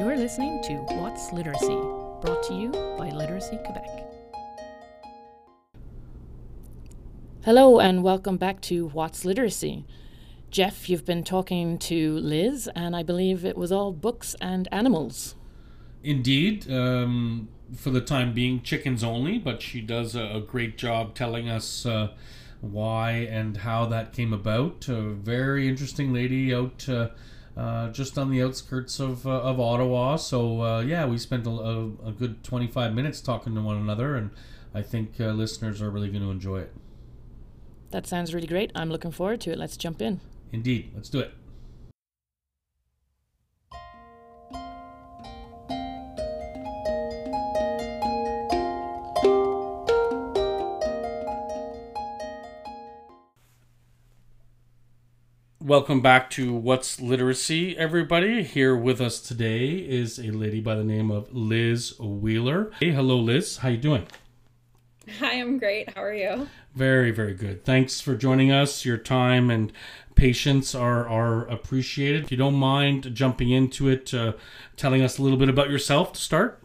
You're listening to What's Literacy, brought to you by Literacy Quebec. Hello, and welcome back to What's Literacy. Jeff, you've been talking to Liz, and I believe it was all books and animals. Indeed, um, for the time being, chickens only, but she does a, a great job telling us uh, why and how that came about. A very interesting lady out uh, just on the outskirts of, uh, of Ottawa. So, uh, yeah, we spent a, a, a, good 25 minutes talking to one another, and I think uh, listeners are really going to enjoy it. That sounds really great. I'm looking forward to it. Let's jump in. Indeed. Let's do it. Welcome back to What's Literacy, everybody. Here with us today is a lady by the name of Liz Wheeler. Hey, hello, Liz. How you doing? Hi, I'm great. How are you? Very, very good. Thanks for joining us. Your time and patience are are appreciated. If you don't mind jumping into it, uh, telling us a little bit about yourself to start.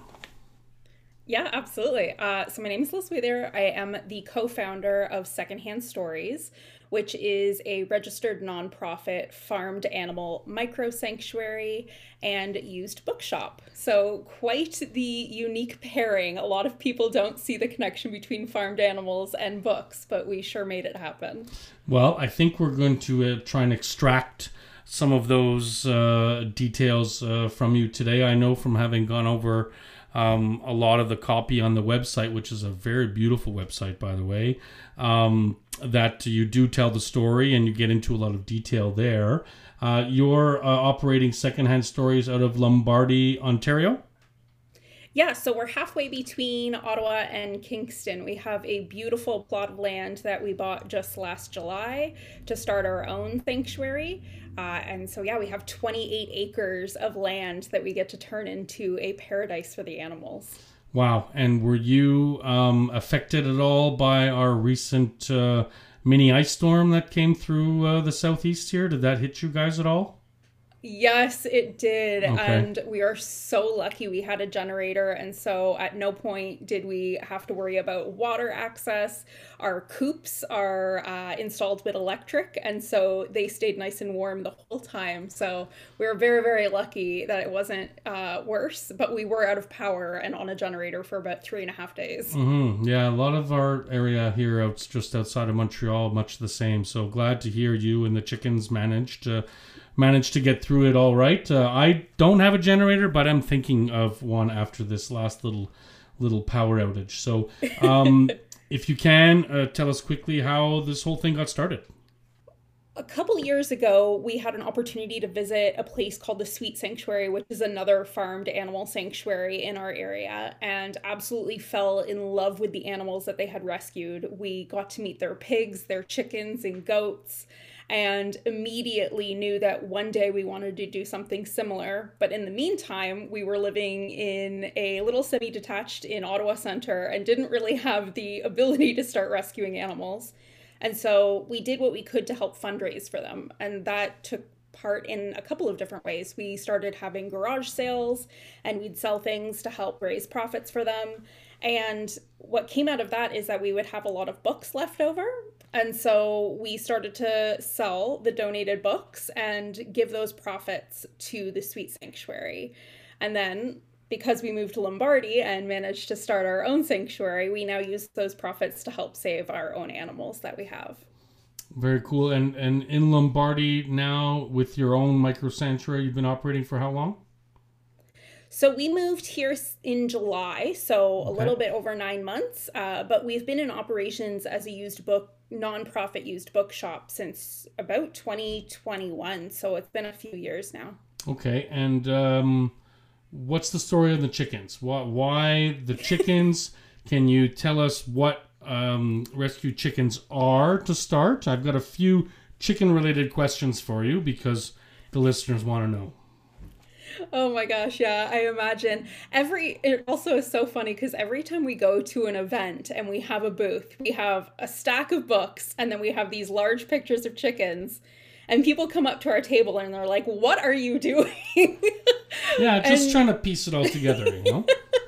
Yeah, absolutely. Uh, so my name is Liz Wheeler. I am the co-founder of Secondhand Stories, which is a registered nonprofit farmed animal micro sanctuary and used bookshop. So, quite the unique pairing. A lot of people don't see the connection between farmed animals and books, but we sure made it happen. Well, I think we're going to uh, try and extract some of those uh, details uh, from you today. I know from having gone over um, a lot of the copy on the website, which is a very beautiful website, by the way, um, that you do tell the story and you get into a lot of detail there. Uh, you're uh, operating secondhand stories out of Lombardy, Ontario. Yeah, so we're halfway between Ottawa and Kingston. We have a beautiful plot of land that we bought just last July to start our own sanctuary. Uh, and so, yeah, we have 28 acres of land that we get to turn into a paradise for the animals. Wow. And were you um, affected at all by our recent uh, mini ice storm that came through uh, the southeast here? Did that hit you guys at all? Yes, it did. Okay. And we are so lucky we had a generator. And so at no point did we have to worry about water access. Our coops are uh, installed with electric. And so they stayed nice and warm the whole time. So we were very, very lucky that it wasn't uh, worse. But we were out of power and on a generator for about three and a half days. Mm-hmm. Yeah, a lot of our area here, out just outside of Montreal, much the same. So glad to hear you and the chickens managed. Uh, managed to get through it all right. Uh, I don't have a generator, but I'm thinking of one after this last little little power outage. So, um, if you can, uh, tell us quickly how this whole thing got started. A couple years ago, we had an opportunity to visit a place called the Sweet Sanctuary, which is another farmed animal sanctuary in our area, and absolutely fell in love with the animals that they had rescued. We got to meet their pigs, their chickens, and goats and immediately knew that one day we wanted to do something similar. But in the meantime, we were living in a little semi detached in Ottawa Center and didn't really have the ability to start rescuing animals. And so we did what we could to help fundraise for them. And that took part in a couple of different ways. We started having garage sales and we'd sell things to help raise profits for them. And what came out of that is that we would have a lot of books left over and so we started to sell the donated books and give those profits to the Sweet Sanctuary. And then because we moved to Lombardy and managed to start our own sanctuary, we now use those profits to help save our own animals that we have. Very cool. And and in Lombardy now with your own micro sanctuary, you've been operating for how long? So we moved here in July, so okay. a little bit over nine months. Uh, but we've been in operations as a used book nonprofit used bookshop since about 2021. So it's been a few years now. Okay, and um, what's the story of the chickens? Why, why the chickens? Can you tell us what um, rescue chickens are to start? I've got a few chicken related questions for you because the listeners want to know. Oh my gosh, yeah, I imagine. Every it also is so funny because every time we go to an event and we have a booth, we have a stack of books and then we have these large pictures of chickens. and people come up to our table and they're like, "What are you doing?" yeah, just and... trying to piece it all together, you know.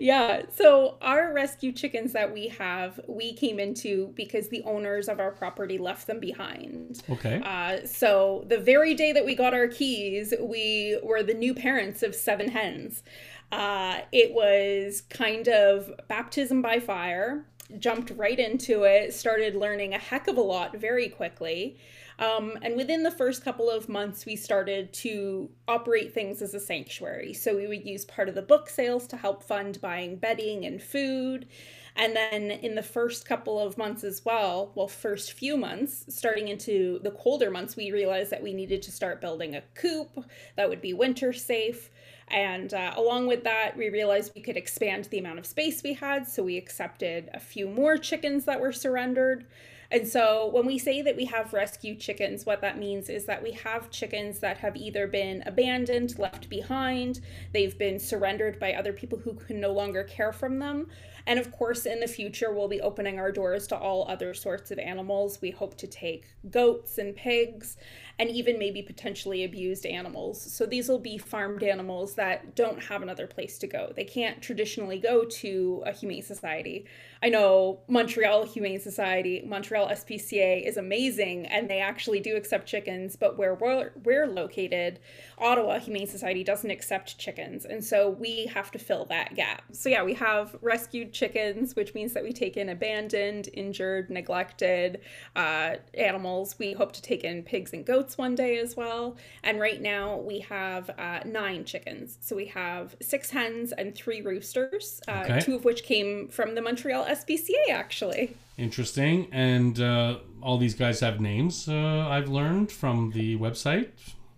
yeah. So our rescue chickens that we have, we came into because the owners of our property left them behind. Okay. Uh, so the very day that we got our keys, we were the new parents of seven hens. Uh, it was kind of baptism by fire. Jumped right into it, started learning a heck of a lot very quickly. Um, and within the first couple of months, we started to operate things as a sanctuary. So we would use part of the book sales to help fund buying bedding and food. And then in the first couple of months as well, well, first few months, starting into the colder months, we realized that we needed to start building a coop that would be winter safe. And uh, along with that, we realized we could expand the amount of space we had. So we accepted a few more chickens that were surrendered. And so when we say that we have rescue chickens, what that means is that we have chickens that have either been abandoned, left behind, they've been surrendered by other people who can no longer care from them. And of course, in the future, we'll be opening our doors to all other sorts of animals. We hope to take goats and pigs and even maybe potentially abused animals. So these will be farmed animals that don't have another place to go. They can't traditionally go to a humane society. I know Montreal Humane Society, Montreal SPCA is amazing and they actually do accept chickens, but where we're, we're located, Ottawa Humane Society doesn't accept chickens. And so we have to fill that gap. So yeah, we have rescued chickens, which means that we take in abandoned, injured, neglected uh, animals. We hope to take in pigs and goats one day as well. And right now we have uh, nine chickens. So we have six hens and three roosters, uh, okay. two of which came from the Montreal SPCA actually. Interesting. And uh, all these guys have names, uh, I've learned from the website,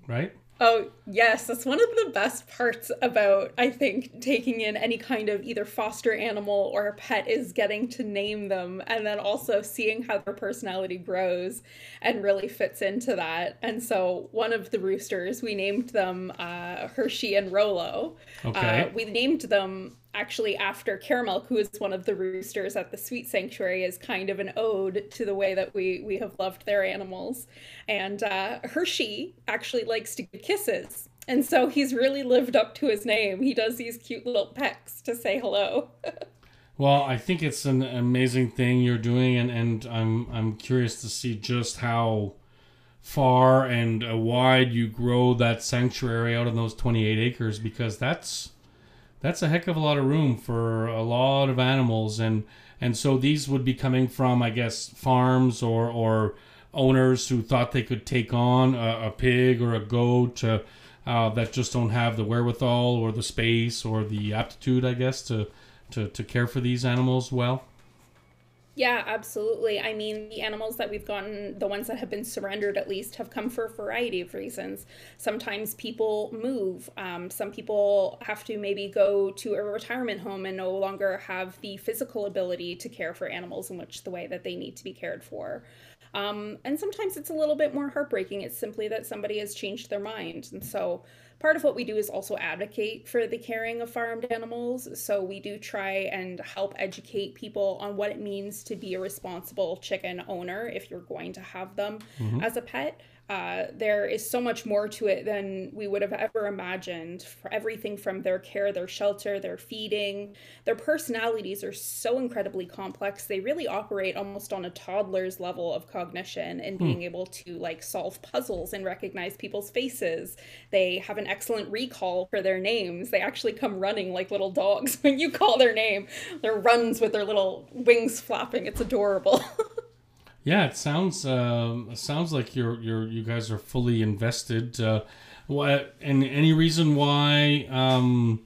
right? Oh, yes. That's one of the best parts about, I think, taking in any kind of either foster animal or a pet is getting to name them and then also seeing how their personality grows and really fits into that. And so, one of the roosters, we named them uh, Hershey and Rolo. Okay. Uh, we named them actually after Caramel, who is one of the roosters at the Sweet Sanctuary, is kind of an ode to the way that we we have loved their animals. And uh, Hershey actually likes to give kisses. And so he's really lived up to his name. He does these cute little pecks to say hello. well, I think it's an amazing thing you're doing, and, and I'm I'm curious to see just how far and uh, wide you grow that sanctuary out on those 28 acres because that's that's a heck of a lot of room for a lot of animals. And and so these would be coming from i guess farms or or owners who thought they could take on a, a pig or a goat uh, uh, that just don't have the wherewithal or the space or the aptitude i guess to to, to care for these animals well yeah, absolutely. I mean, the animals that we've gotten, the ones that have been surrendered at least, have come for a variety of reasons. Sometimes people move. Um, some people have to maybe go to a retirement home and no longer have the physical ability to care for animals in which the way that they need to be cared for. Um, and sometimes it's a little bit more heartbreaking. It's simply that somebody has changed their mind. And so part of what we do is also advocate for the caring of farmed animals. So we do try and help educate people on what it means to be a responsible chicken owner if you're going to have them mm-hmm. as a pet. Uh, there is so much more to it than we would have ever imagined for everything from their care, their shelter, their feeding. Their personalities are so incredibly complex. They really operate almost on a toddler's level of cognition and being hmm. able to like solve puzzles and recognize people's faces. They have an excellent recall for their names. They actually come running like little dogs when you call their name. They're runs with their little wings flapping. It's adorable. Yeah, it sounds uh, sounds like you're you're you guys are fully invested. Uh, what and any reason why? Um,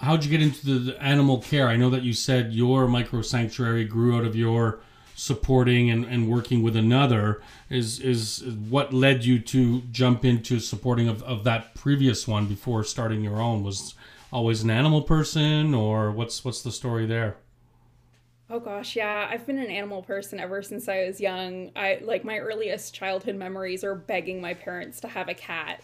how'd you get into the animal care? I know that you said your micro sanctuary grew out of your supporting and, and working with another. Is is what led you to jump into supporting of, of that previous one before starting your own? Was always an animal person, or what's what's the story there? Oh gosh, yeah. I've been an animal person ever since I was young. I like my earliest childhood memories are begging my parents to have a cat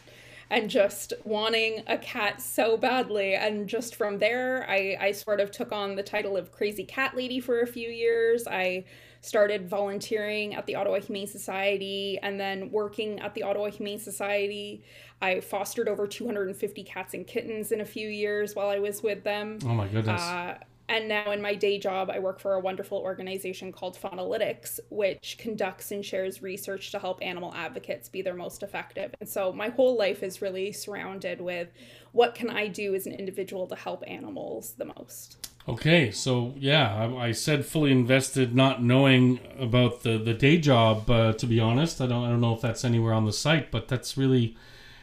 and just wanting a cat so badly and just from there I I sort of took on the title of crazy cat lady for a few years. I started volunteering at the Ottawa Humane Society and then working at the Ottawa Humane Society. I fostered over 250 cats and kittens in a few years while I was with them. Oh my goodness. Uh, and now in my day job, I work for a wonderful organization called Faunalytics, which conducts and shares research to help animal advocates be their most effective. And so my whole life is really surrounded with what can I do as an individual to help animals the most. Okay, so yeah, I, I said fully invested, not knowing about the the day job. Uh, to be honest, I don't I don't know if that's anywhere on the site, but that's really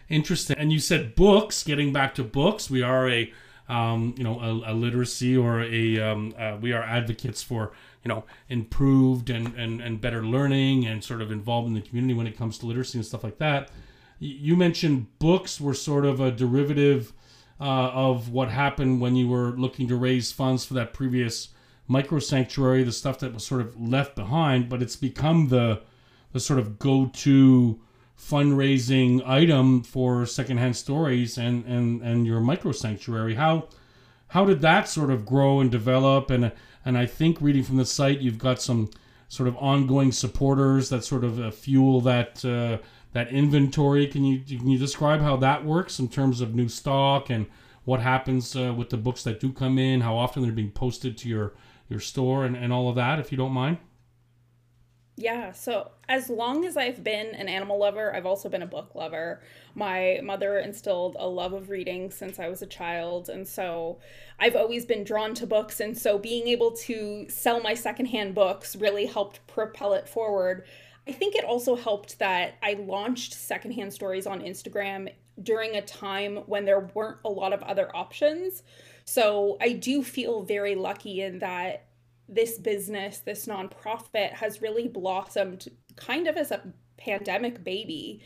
interesting. And you said books. Getting back to books, we are a um, you know, a, a, literacy or a um, uh, we are advocates for you know improved and, and and better learning and sort of involved in the community when it comes to literacy and stuff like that. You mentioned books were sort of a derivative uh, of what happened when you were looking to raise funds for that previous micro sanctuary, the stuff that was sort of left behind, but it's become the the sort of go to fundraising item for secondhand stories and and and your micro sanctuary. How how did that sort of grow and develop? And and I think reading from the site you've got some sort of ongoing supporters that sort of uh, fuel that uh, that inventory. Can you can you describe how that works in terms of new stock and what happens uh, with the books that do come in? How often they're being posted to your your store and, and all of that if you don't mind yeah, so as long as I've been an animal lover, I've also been a book lover. My mother instilled a love of reading since I was a child, and so I've always been drawn to books. And so being able to sell my secondhand books really helped propel it forward. I think it also helped that I launched secondhand stories on Instagram during a time when there weren't a lot of other options. So I do feel very lucky in that this business, this nonprofit has really blossomed kind of as a pandemic baby.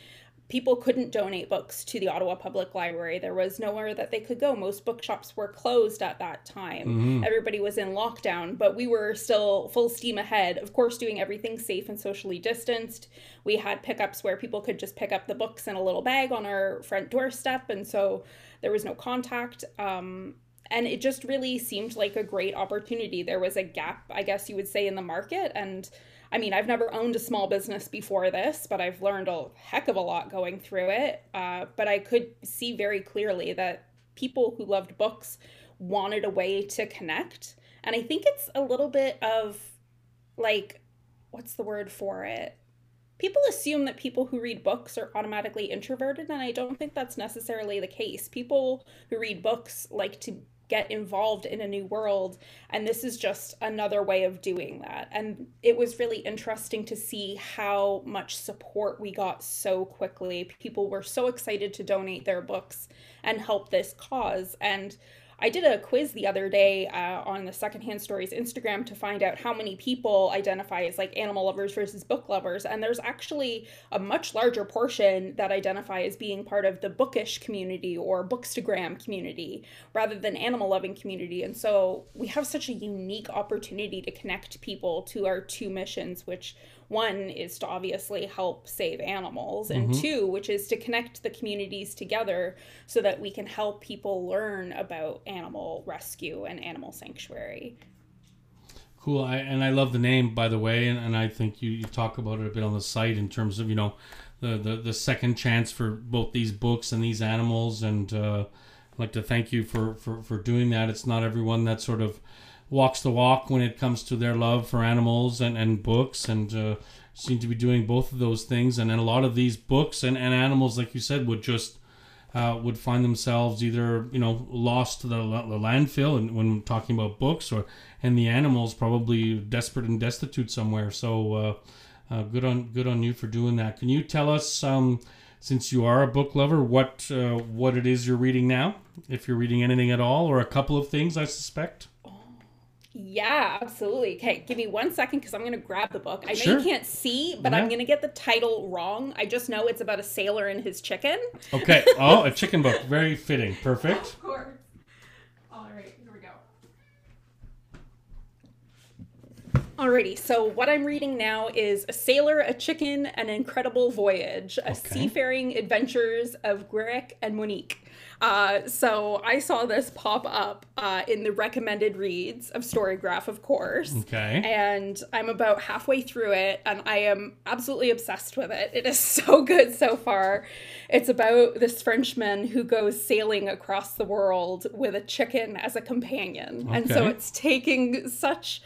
People couldn't donate books to the Ottawa Public Library. There was nowhere that they could go. Most bookshops were closed at that time. Mm-hmm. Everybody was in lockdown, but we were still full steam ahead. Of course, doing everything safe and socially distanced. We had pickups where people could just pick up the books in a little bag on our front doorstep, and so there was no contact. Um, and it just really seemed like a great opportunity. There was a gap, I guess you would say, in the market. And I mean, I've never owned a small business before this, but I've learned a heck of a lot going through it. Uh, but I could see very clearly that people who loved books wanted a way to connect. And I think it's a little bit of like, what's the word for it? People assume that people who read books are automatically introverted, and I don't think that's necessarily the case. People who read books like to get involved in a new world and this is just another way of doing that and it was really interesting to see how much support we got so quickly people were so excited to donate their books and help this cause and I did a quiz the other day uh, on the Secondhand Stories Instagram to find out how many people identify as like animal lovers versus book lovers. And there's actually a much larger portion that identify as being part of the bookish community or bookstagram community rather than animal loving community. And so we have such a unique opportunity to connect people to our two missions, which one is to obviously help save animals, and mm-hmm. two, which is to connect the communities together so that we can help people learn about animal rescue and animal sanctuary. Cool. I, and I love the name, by the way, and, and I think you, you talk about it a bit on the site in terms of, you know, the, the, the second chance for both these books and these animals. And uh, I'd like to thank you for, for, for doing that. It's not everyone that sort of walks the walk when it comes to their love for animals and, and books and uh, seem to be doing both of those things. And, and a lot of these books and, and animals like you said would just uh, would find themselves either you know lost to the, the landfill and when talking about books or and the animals probably desperate and destitute somewhere. So uh, uh, good on good on you for doing that. Can you tell us um, since you are a book lover what uh, what it is you're reading now? If you're reading anything at all or a couple of things I suspect yeah, absolutely. Okay, give me one second because I'm going to grab the book. I know sure. you can't see, but yeah. I'm going to get the title wrong. I just know it's about a sailor and his chicken. Okay. Oh, a chicken book. Very fitting. Perfect. Of course. All right, here we go. Alrighty, so what I'm reading now is A Sailor, a Chicken, An Incredible Voyage, A Okay. Seafaring Adventures of Guirec and Monique. Uh, so I saw this pop up uh, in the recommended reads of Storygraph, of course. Okay. And I'm about halfway through it, and I am absolutely obsessed with it. It is so good so far. It's about this Frenchman who goes sailing across the world with a chicken as a companion. And so it's taking such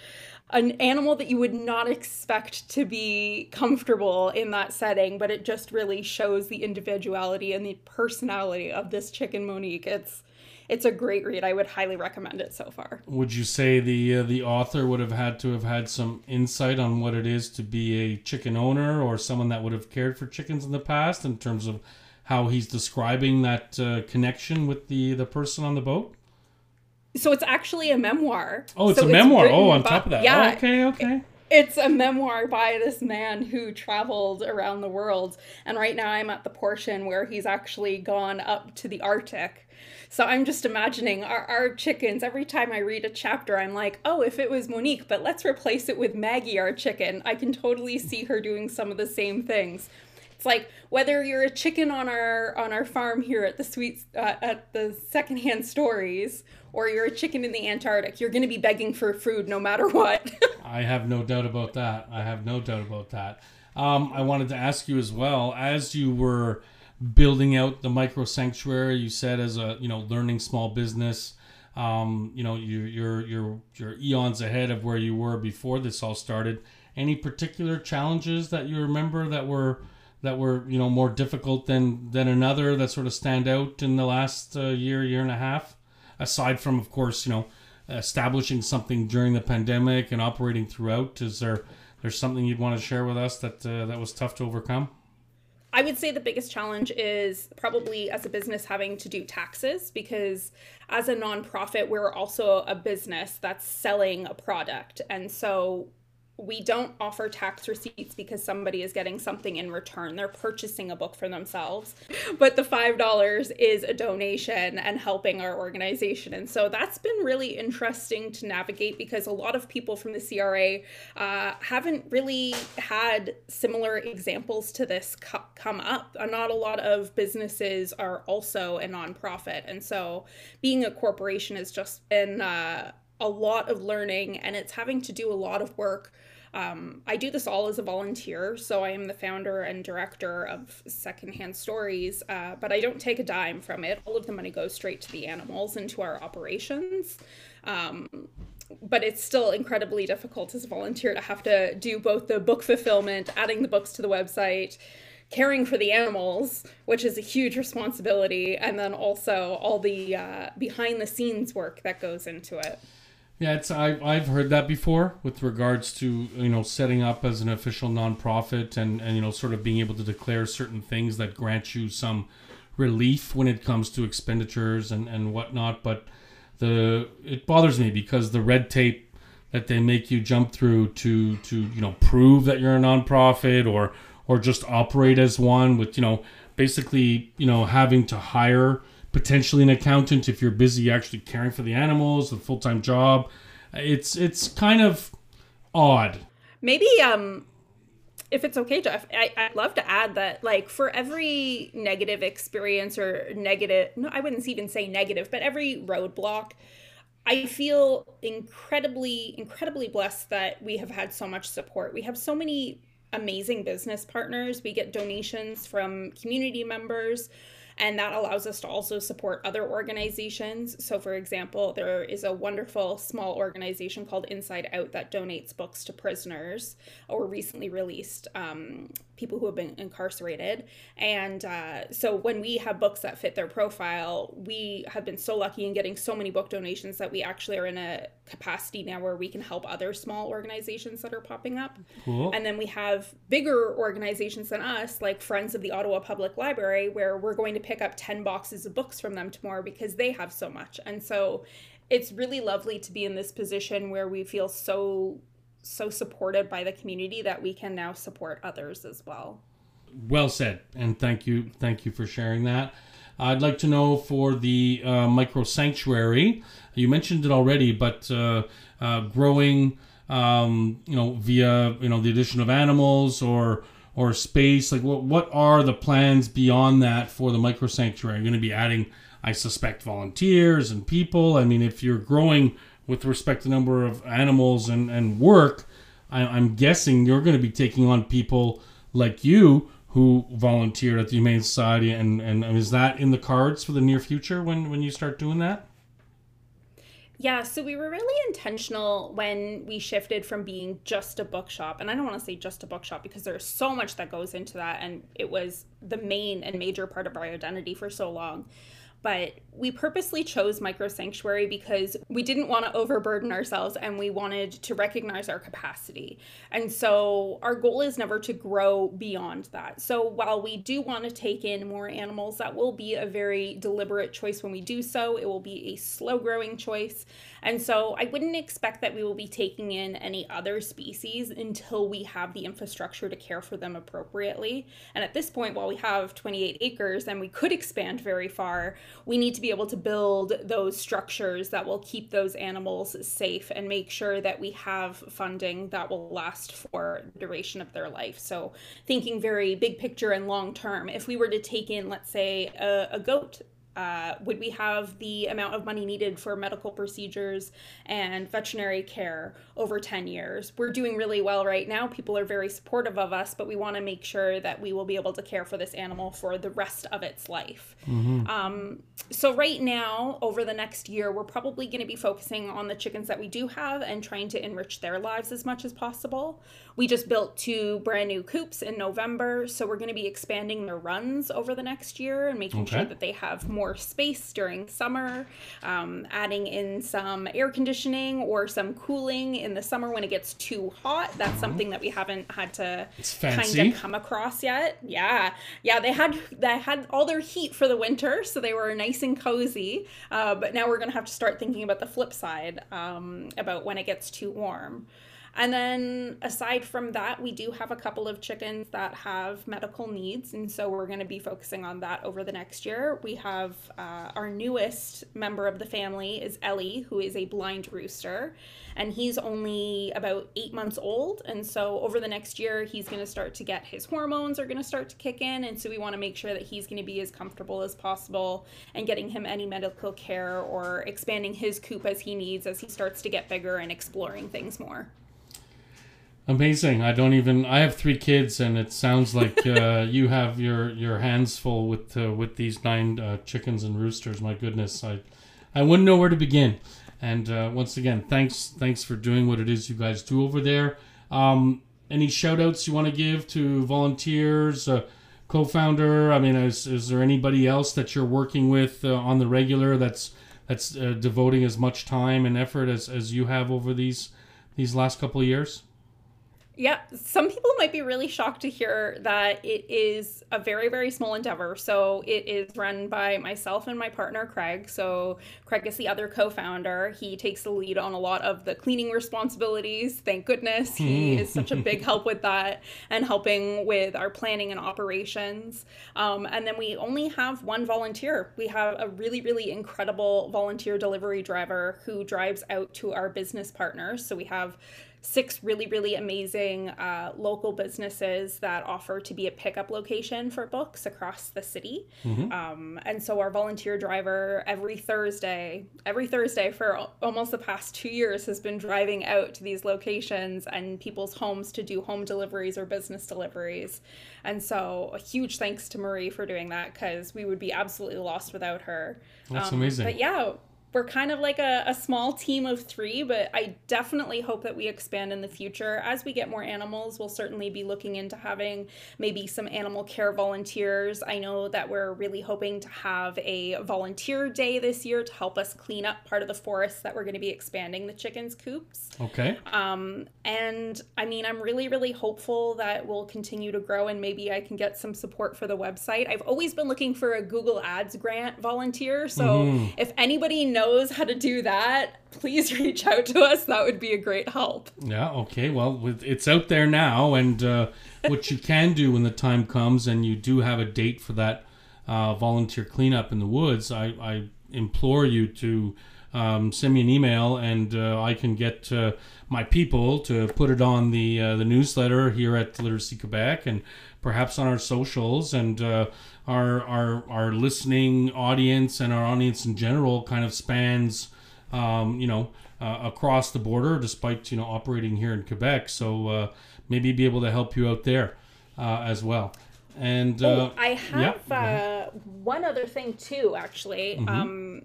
an animal that you would not expect to be comfortable in that setting, but it just really shows the individuality and the personality of this chicken Monique. It's it's a great read. I would highly recommend it so far. Would you say the uh, the author would have had to have had some insight on what it is to be a chicken owner or someone that would have cared for chickens in the past in terms of how he's describing that uh, connection with the the person on the boat? So it's actually a memoir. Oh, it's So a memoir. Oh, on by- top of that. Yeah, Oh, okay, okay. It's a memoir by this man who traveled around the world. And right now I'm at the portion where he's actually gone up to the Arctic. So I'm just imagining our, our chickens. Every time I read a chapter, I'm like, oh, if it was Monique, but let's replace it with Maggie, our chicken. I can totally see her doing some of the same things. It's like whether you're a chicken on our on our farm here at the sweet uh, at the secondhand stories, or you're a chicken in the Antarctic, you're going to be begging for food no matter what. I have no doubt about that. I have no doubt about that. Um, I wanted to ask you as well, as you were building out the micro sanctuary, you said as a you know learning small business, um, you know you, you're you're you're eons ahead of where you were before this all started. Any particular challenges that you remember that were that were you know more difficult than than another that sort of stand out in the last uh, year year and a half? Aside from, of course, you know establishing something during the pandemic and operating throughout is there there's something you'd want to share with us that uh, that was tough to overcome I would say the biggest challenge is probably as a business having to do taxes because as a nonprofit, we're also a business that's selling a product. And so we don't offer tax receipts because somebody is getting something in return. They're purchasing a book for themselves. But the $5 is a donation and helping our organization. And so that's been really interesting to navigate because a lot of people from the CRA uh, haven't really had similar examples to this co- come up. Uh, Not a lot of businesses are also a nonprofit. And so being a corporation has just been uh, a lot of learning and it's having to do a lot of work. Um, I do this all as a volunteer, so I am the founder and director of Secondhand Stories, uh, but I don't take a dime from it. All of the money goes straight to the animals and to our operations. Um, but it's still incredibly difficult as a volunteer to have to do both the book fulfillment, adding the books to the website, caring for the animals, which is a huge responsibility, and then also all the uh, behind the scenes work that goes into it. Yeah it's I've, I've heard that before with regards to you know setting up as an official nonprofit and and you know sort of being able to declare certain things that grant you some relief when it comes to expenditures and and whatnot. But the it bothers me because the red tape that they make you jump through to to you know prove that you're a nonprofit or or just operate as one with you know basically you know having to hire potentially an accountant if you're busy actually caring for the animals a full-time job it's it's kind of odd Maybe um if it's okay, Jeff, I, I'd love to add that like for every negative experience or negative no, I wouldn't even say negative, but every roadblock, I feel incredibly, incredibly blessed that we have had so much support. We have so many amazing business partners. We get donations from community members, and that allows us to also support other organizations. So, for example, there is a wonderful small organization called Inside Out that donates books to prisoners or recently released um, people who have been incarcerated. And uh, so, when we have books that fit their profile, we have been so lucky in getting so many book donations that we actually are in a capacity now where we can help other small organizations that are popping up. cool And then we have bigger organizations than us, like Friends of the Ottawa Public Library, where we're going to pick up 10 boxes of books from them tomorrow because they have so much. And so it's really lovely to be in this position where we feel so so supported by the community that we can now support others as well. well said and thank you thank you for sharing that i'd like to know for the uh, micro sanctuary you mentioned it already but uh, uh, growing um, you know, via you know the addition of animals or or space? Like, what what are the plans beyond that for the micro sanctuary? You're going to be adding, I suspect, volunteers and people. I mean, if you're growing with respect to number of animals and and work, I, I'm guessing you're going to be taking on people like you who volunteered at the Humane Society, and and is that in the cards for the near future when when you start doing that? Yeah, so we were really intentional when we shifted from being just a bookshop. And I don't want to say just a bookshop because there's so much that goes into that. And it was the main and major part of our identity for so long but we purposely chose micro sanctuary because we didn't want to overburden ourselves and we wanted to recognize our capacity. And so our goal is never to grow beyond that. So while we do want to take in more animals, that will be a very deliberate choice when we do so. It will be a slow growing choice. And so I wouldn't expect that we will be taking in any other species until we have the infrastructure to care for them appropriately. And at this point, while we have 28 acres and we could expand very far, we need to be able to build those structures that will keep those animals safe and make sure that we have funding that will last for the duration of their life. So, thinking very big picture and long term, if we were to take in, let's say, a, a goat uh, would we have the amount of money needed for medical procedures and veterinary care over 10 years? We're doing really well right now. People are very supportive of us, but we want to make sure that we will be able to care for this animal for the rest of its life. Mm-hmm. Um, so, right now, over the next year, we're probably going to be focusing on the chickens that we do have and trying to enrich their lives as much as possible. We just built two brand new coops in November, so we're going to be expanding their runs over the next year and making okay. sure that they have more space during summer, um, adding in some air conditioning or some cooling in the summer when it gets too hot. That's something that we haven't had to kind of come across yet. Yeah, yeah, they had they had all their heat for the winter, so they were nice and cozy. Uh, but now we're going to have to start thinking about the flip side um, about when it gets too warm. And then aside from that, we do have a couple of chickens that have medical needs. And so we're going to be focusing on that over the next year. We have uh, our newest member of the family is Ellie, who is a blind rooster. And he's only about eight months old. And so over the next year, he's going to start to get his hormones are going to start to kick in. And so we want to make sure that he's going to be as comfortable as possible and getting him any medical care or expanding his coop as he needs as he starts to get bigger and exploring things more. Amazing. I don't even. I have three kids, and it sounds like uh, you have your your hands full with uh, with these nine uh, chickens and roosters. My goodness, I I wouldn't know where to begin. And uh, once again, thanks thanks for doing what it is you guys do over there. Um, any shout outs you want to give to volunteers, uh, co-founder? I mean, is, is there anybody else that you're working with uh, on the regular that's that's devoting as much time and effort as, as you have over these these last couple of years? Yeah, some people might be really shocked to hear that it is a very, very small endeavor. So it is run by myself and my partner, Craig. So Craig is the other co founder. He takes the lead on a lot of the cleaning responsibilities. Thank goodness. He is such a big help with that and helping with our planning and operations. Um, and then we only have one volunteer. We have a really, really incredible volunteer delivery driver who drives out to our business partners. So we have six really, really amazing uh, local businesses that offer to be a pickup location for books across the city. Mm-hmm. Um, and so our volunteer driver every Thursday, every Thursday for almost the past two years has been driving out to these locations and people's homes to do home deliveries or business deliveries. And so a huge thanks to Marie for doing that because we would be absolutely lost without her. That's um, amazing. But yeah, we're kind of like a, a small team of three, but I definitely hope that we expand in the future. As we get more animals, we'll certainly be looking into having maybe some animal care volunteers. I know that we're really hoping to have a volunteer day this year to help us clean up part of the forest that we're going to be expanding the chickens' coops. Okay. Um, and I mean, I'm really, really hopeful that we'll continue to grow and maybe I can get some support for the website. I've always been looking for a Google Ads grant volunteer. So mm-hmm. if anybody knows knows how to do that, please reach out to us. That would be a great help. Yeah, okay. Well, it's out there now. And uh, what you can do when the time comes and you do have a date for that uh, volunteer cleanup in the woods, I, I implore you to um, send me an email and uh, I can get uh, my people to put it on the uh, the newsletter here at Literacy Quebec and perhaps on our socials and uh, our our our listening audience and our audience in general kind of spans um, you know uh, across the border despite you know operating here in Quebec so uh, maybe be able to help you out there as well. And oh, I have yeah, one other thing too, actually. Mm-hmm. Um,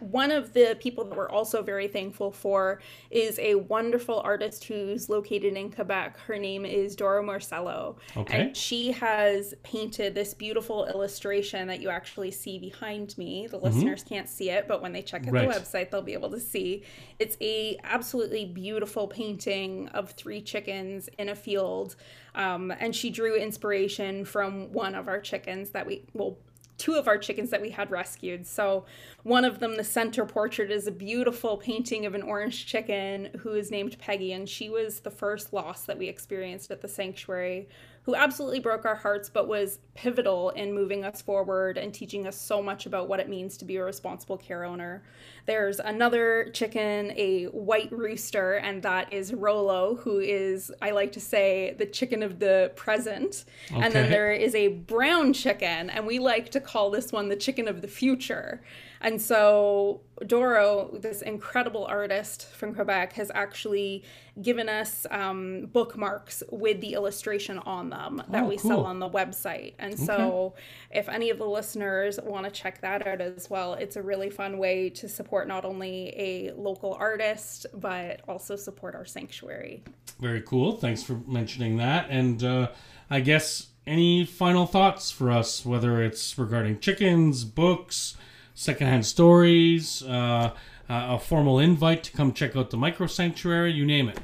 one of the people that we're also very thankful for is a wonderful artist who's located in Quebec. Her name is Dora Marcello. Okay. And she has painted this beautiful illustration that you actually see behind me. The mm-hmm. listeners can't see it, but when they check out right. the website, they'll be able to see. It's a absolutely beautiful painting of three chickens in a field. Um, and she drew inspiration from one of our chickens that we, well, two of our chickens that we had rescued. So, one of them, the center portrait, is a beautiful painting of an orange chicken who is named Peggy, and she was the first loss that we experienced at the sanctuary who absolutely broke our hearts but was pivotal in moving us forward and teaching us so much about what it means to be a responsible care owner. There's another chicken, a white rooster, and that is Rolo, who is, I like to say, the chicken of the present. Okay. And then there is a brown chicken, and we like to call this one the chicken of the future. And so Doro, this incredible artist from Quebec, has actually given us um, bookmarks with the illustration on them that oh, we cool. sell on the website. And okay. so, if any of the listeners want to check that out as well, it's a really fun way to support not only a local artist, but also support our sanctuary. Very cool. Thanks for mentioning that. And uh, I guess any final thoughts for us, whether it's regarding chickens, books, secondhand stories, uh, uh, a formal invite to come check out the micro sanctuary, you name it.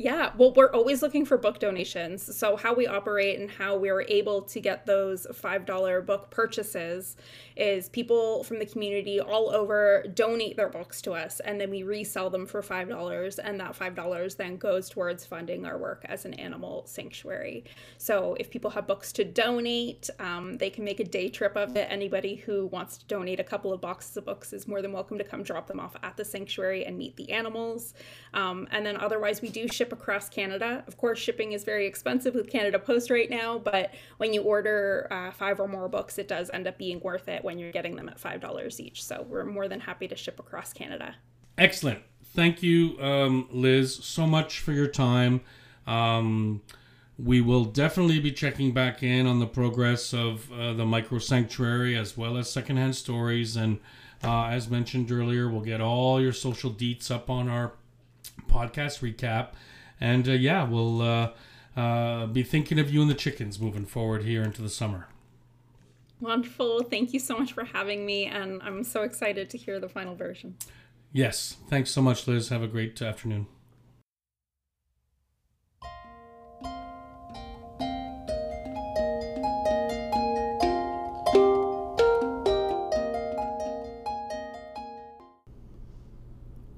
Yeah, well, we're always looking for book donations. So, how we operate and how we're able to get those $5 book purchases is people from the community all over donate their books to us, and then we resell them for $5. And that $5 then goes towards funding our work as an animal sanctuary. So, if people have books to donate, um, they can make a day trip of it. Anybody who wants to donate a couple of boxes of books is more than welcome to come drop them off at the sanctuary and meet the animals. Um, and then, otherwise, we do ship ship across Canada. Of course, shipping is very expensive with Canada Post right now, but when you order uh, five or more books, it does end up being worth it when you're getting them at $5 each. So we're more than happy to ship across Canada. Excellent. Thank you, um, Liz, so much for your time. Um, we will definitely be checking back in on the progress of uh, the micro sanctuary as well as secondhand stories. And uh, as mentioned earlier, we'll get all your social deets up on our podcast recap. And uh, yeah, we'll uh, uh, be thinking of you and the chickens moving forward here into the summer. Wonderful. Thank you so much for having me. And I'm so excited to hear the final version. Yes. Thanks so much, Liz. Have a great afternoon.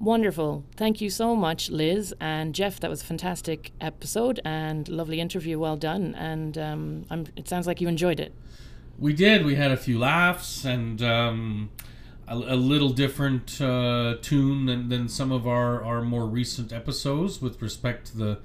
Wonderful. Thank you so much, Liz and Jeff. That was a fantastic episode and lovely interview. Well done. And um, it sounds like you enjoyed it. We did. We had a few laughs and um, a, a, little different uh, tune than, than some of our, our more recent episodes with respect to the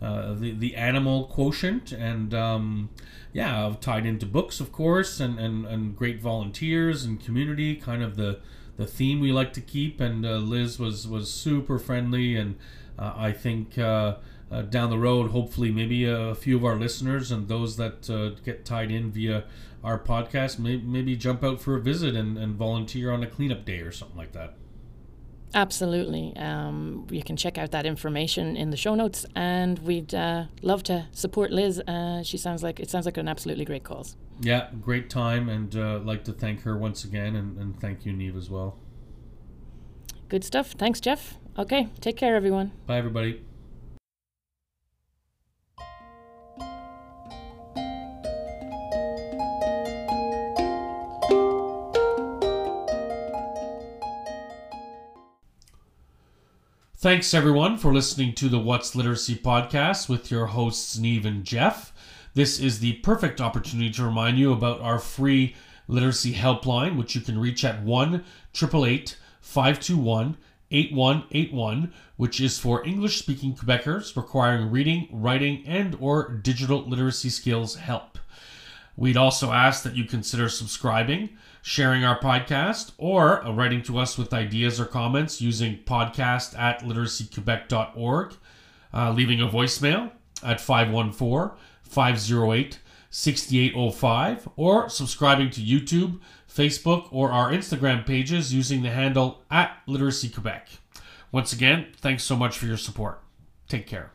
uh, the, the animal quotient and um, yeah, tied into books, of course, and, and, and great volunteers and community, kind of the the theme we like to keep. And uh, Liz was was super friendly, and uh, I think uh, uh down the road, hopefully, maybe a few of our listeners and those that uh, get tied in via our podcast, may, maybe jump out for a visit and, and volunteer on a cleanup day or something like that. Absolutely. Um, you can check out that information in the show notes, and we'd uh, love to support Liz. Uh, she sounds like it sounds like an absolutely great cause. Yeah, great time, and uh, like to thank her once again, and, and thank you, Niamh, as well. Good stuff. Thanks, Jeff. Okay, take care, everyone. Bye, everybody. Thanks everyone for listening to the What's Literacy podcast with your hosts Niamh and Jeff. This is the perfect opportunity to remind you about our free literacy helpline, which you can reach at 1 888 521 8181, which is for English speaking Quebecers requiring reading, writing, and or digital literacy skills help. We'd also ask that you consider subscribing, sharing our podcast, or writing to us with ideas or comments using podcast at literacyquebec.org, uh, leaving a voicemail at 514 508 6805, or subscribing to YouTube, Facebook, or our Instagram pages using the handle at Literacy Quebec. Once again, thanks so much for your support. Take care.